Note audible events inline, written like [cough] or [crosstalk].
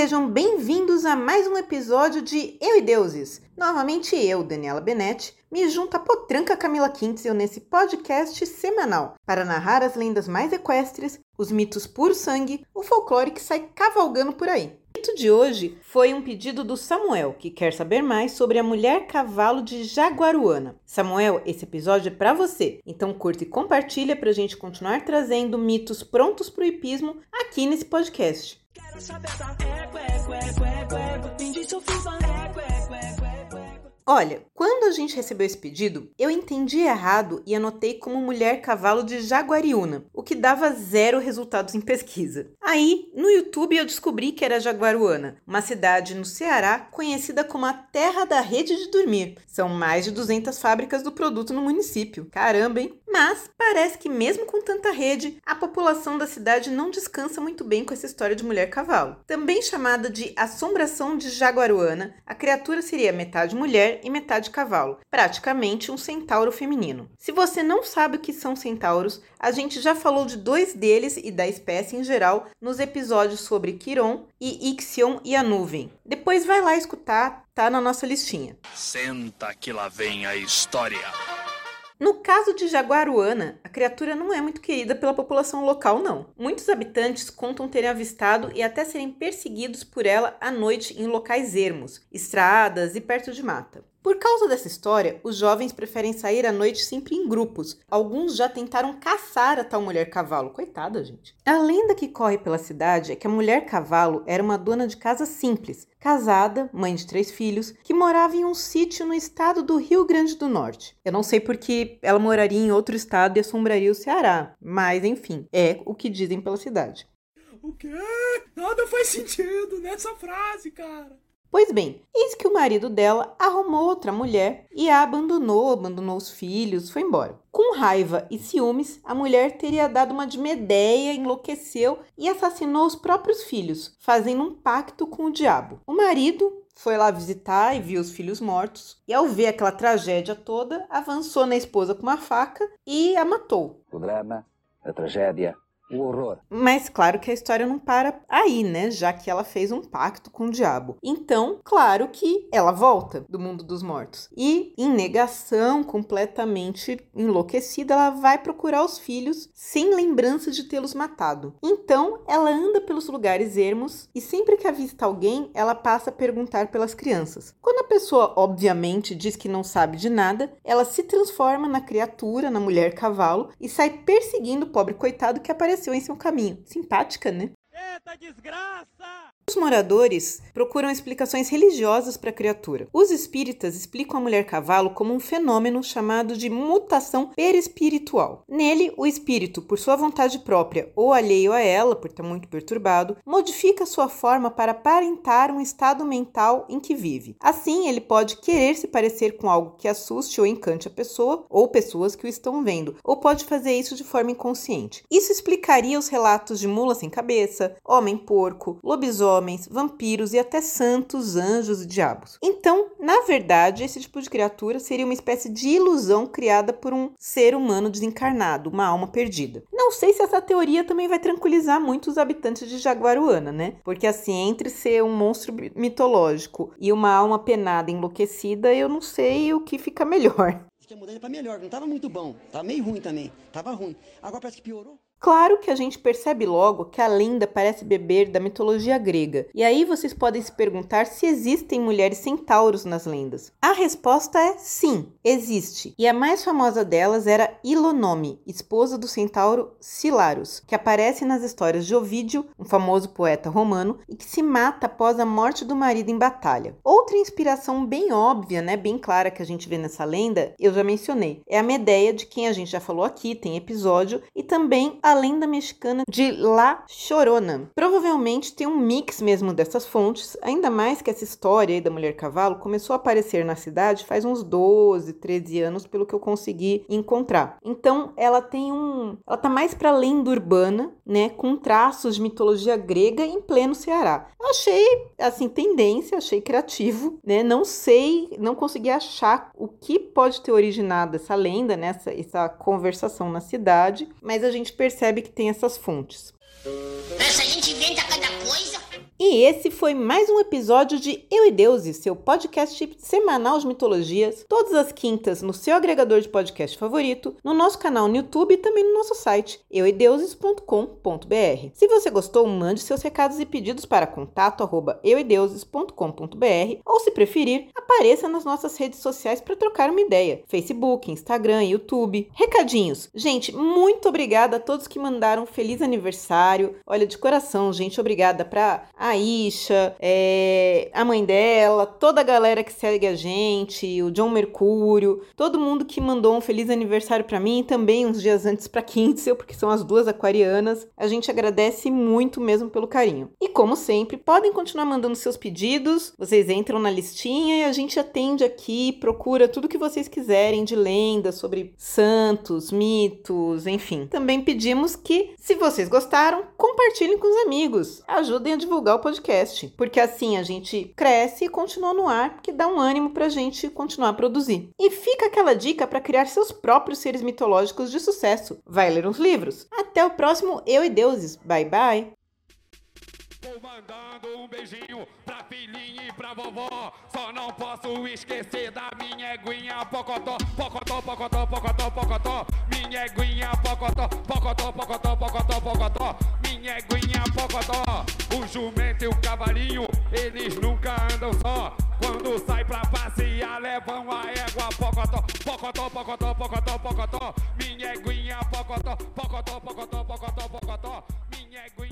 Sejam bem-vindos a mais um episódio de Eu e Deuses. Novamente eu, Daniela Benetti, me junto a potranca Camila Quintzel nesse podcast semanal para narrar as lendas mais equestres, os mitos puro sangue, o folclore que sai cavalgando por aí. Mito de hoje foi um pedido do Samuel, que quer saber mais sobre a mulher cavalo de Jaguaruana. Samuel, esse episódio é para você, então curta e compartilha para a gente continuar trazendo mitos prontos para o hipismo aqui nesse podcast. Quero saber da Olha, quando a gente recebeu esse pedido, eu entendi errado e anotei como mulher cavalo de Jaguariúna, o que dava zero resultados em pesquisa. Aí, no YouTube, eu descobri que era Jaguaruana, uma cidade no Ceará conhecida como a terra da rede de dormir. São mais de 200 fábricas do produto no município. Caramba, hein? Mas parece que mesmo com tanta rede, a população da cidade não descansa muito bem com essa história de mulher cavalo. Também chamada de assombração de Jaguaruana, a criatura seria metade mulher e metade cavalo, praticamente um centauro feminino. Se você não sabe o que são centauros, a gente já falou de dois deles e da espécie em geral nos episódios sobre Quiron e Ixion e a nuvem. Depois vai lá escutar, tá na nossa listinha. Senta que lá vem a história. No caso de Jaguaruana, a criatura não é muito querida pela população local, não. Muitos habitantes contam terem avistado e até serem perseguidos por ela à noite em locais ermos, estradas e perto de mata. Por causa dessa história, os jovens preferem sair à noite sempre em grupos. Alguns já tentaram caçar a tal mulher cavalo. Coitada, gente. A lenda que corre pela cidade é que a mulher cavalo era uma dona de casa simples, casada, mãe de três filhos, que morava em um sítio no estado do Rio Grande do Norte. Eu não sei porque ela moraria em outro estado e assombraria o Ceará, mas enfim, é o que dizem pela cidade. O quê? Nada faz sentido nessa frase, cara. Pois bem, eis que o marido dela arrumou outra mulher e a abandonou, abandonou os filhos, foi embora. Com raiva e ciúmes, a mulher teria dado uma de Medeia, enlouqueceu e assassinou os próprios filhos, fazendo um pacto com o diabo. O marido foi lá visitar e viu os filhos mortos, e ao ver aquela tragédia toda, avançou na esposa com uma faca e a matou. O drama, a tragédia, o horror. Mas claro que a história não para aí, né? Já que ela fez um pacto com o diabo. Então, claro que ela volta do mundo dos mortos. E, em negação, completamente enlouquecida, ela vai procurar os filhos sem lembrança de tê-los matado. Então, ela anda pelos lugares ermos e sempre que avista alguém, ela passa a perguntar pelas crianças. Quando a pessoa, obviamente, diz que não sabe de nada, ela se transforma na criatura, na mulher cavalo e sai perseguindo o pobre coitado que apareceu em seu caminho. Simpática, né? Eita desgraça! Os moradores procuram explicações religiosas para a criatura. Os espíritas explicam a mulher cavalo como um fenômeno chamado de mutação perispiritual. Nele, o espírito, por sua vontade própria ou alheio a ela, por estar muito perturbado, modifica sua forma para aparentar um estado mental em que vive. Assim, ele pode querer se parecer com algo que assuste ou encante a pessoa ou pessoas que o estão vendo, ou pode fazer isso de forma inconsciente. Isso explicaria os relatos de mula sem cabeça, homem-porco, lobisomem homens, vampiros e até santos, anjos e diabos. Então, na verdade, esse tipo de criatura seria uma espécie de ilusão criada por um ser humano desencarnado, uma alma perdida. Não sei se essa teoria também vai tranquilizar muitos habitantes de Jaguaruana, né? Porque assim, entre ser um monstro mitológico e uma alma penada enlouquecida, eu não sei o que fica [laughs] melhor. Tinha mudado para melhor, não muito bom, meio ruim também, ruim. Agora parece que piorou. Claro que a gente percebe logo que a lenda parece beber da mitologia grega, e aí vocês podem se perguntar se existem mulheres centauros nas lendas. A resposta é sim, existe, e a mais famosa delas era Ilonome, esposa do centauro Silarus, que aparece nas histórias de Ovídio, um famoso poeta romano, e que se mata após a morte do marido em batalha. Outra inspiração bem óbvia, né, bem clara que a gente vê nessa lenda, eu já mencionei, é a Medeia, de quem a gente já falou aqui, tem episódio, e também a a lenda mexicana de La Chorona. Provavelmente tem um mix mesmo dessas fontes, ainda mais que essa história aí da mulher cavalo começou a aparecer na cidade faz uns 12, 13 anos, pelo que eu consegui encontrar. Então, ela tem um, ela tá mais para lenda urbana, né, com traços de mitologia grega em pleno Ceará. Eu achei assim tendência, achei criativo, né? Não sei, não consegui achar o que pode ter originado essa lenda, nessa né, essa conversação na cidade, mas a gente percebe percebe que tem essas fontes. Essa gente inventa cada coisa. E esse foi mais um episódio de Eu e Deuses, seu podcast semanal de mitologias, todas as quintas no seu agregador de podcast favorito, no nosso canal no YouTube e também no nosso site euideuses.com.br. Se você gostou, mande seus recados e pedidos para contato@euideuses.com.br ou se preferir, apareça nas nossas redes sociais para trocar uma ideia: Facebook, Instagram, YouTube. Recadinhos. Gente, muito obrigada a todos que mandaram feliz aniversário. Olha de coração, gente, obrigada para a Isha, é, a mãe dela, toda a galera que segue a gente, o John Mercúrio, todo mundo que mandou um feliz aniversário para mim, também uns dias antes para Quintzel, [laughs] porque são as duas aquarianas. A gente agradece muito mesmo pelo carinho. E como sempre, podem continuar mandando seus pedidos, vocês entram na listinha e a gente atende aqui, procura tudo que vocês quiserem de lendas sobre santos, mitos, enfim. Também pedimos que, se vocês gostaram, compartilhem com os amigos, ajudem a divulgar o podcast, porque assim a gente cresce e continua no ar, que dá um ânimo pra gente continuar a produzir. E fica aquela dica para criar seus próprios seres mitológicos de sucesso. Vai ler uns livros? Até o próximo Eu e Deuses. Bye bye! Vou mandando um beijinho pra filhinha e pra vovó. Só não posso esquecer da minha eguinha pocotó, pocotó, pocotó, pocotó, pocotó. Minha eguinha pocotó, pocotó, pocotó, pocotó, pocotó. Minha eguinha pocotó. O jumento e o cavalinho, eles nunca andam só. Quando sai pra passear, levam a égua pocotó, pocotó, pocotó, pocotó, pocotó. Minha eguinha pocotó, pocotó, pocotó, pocotó, pocotó. Minha eguinha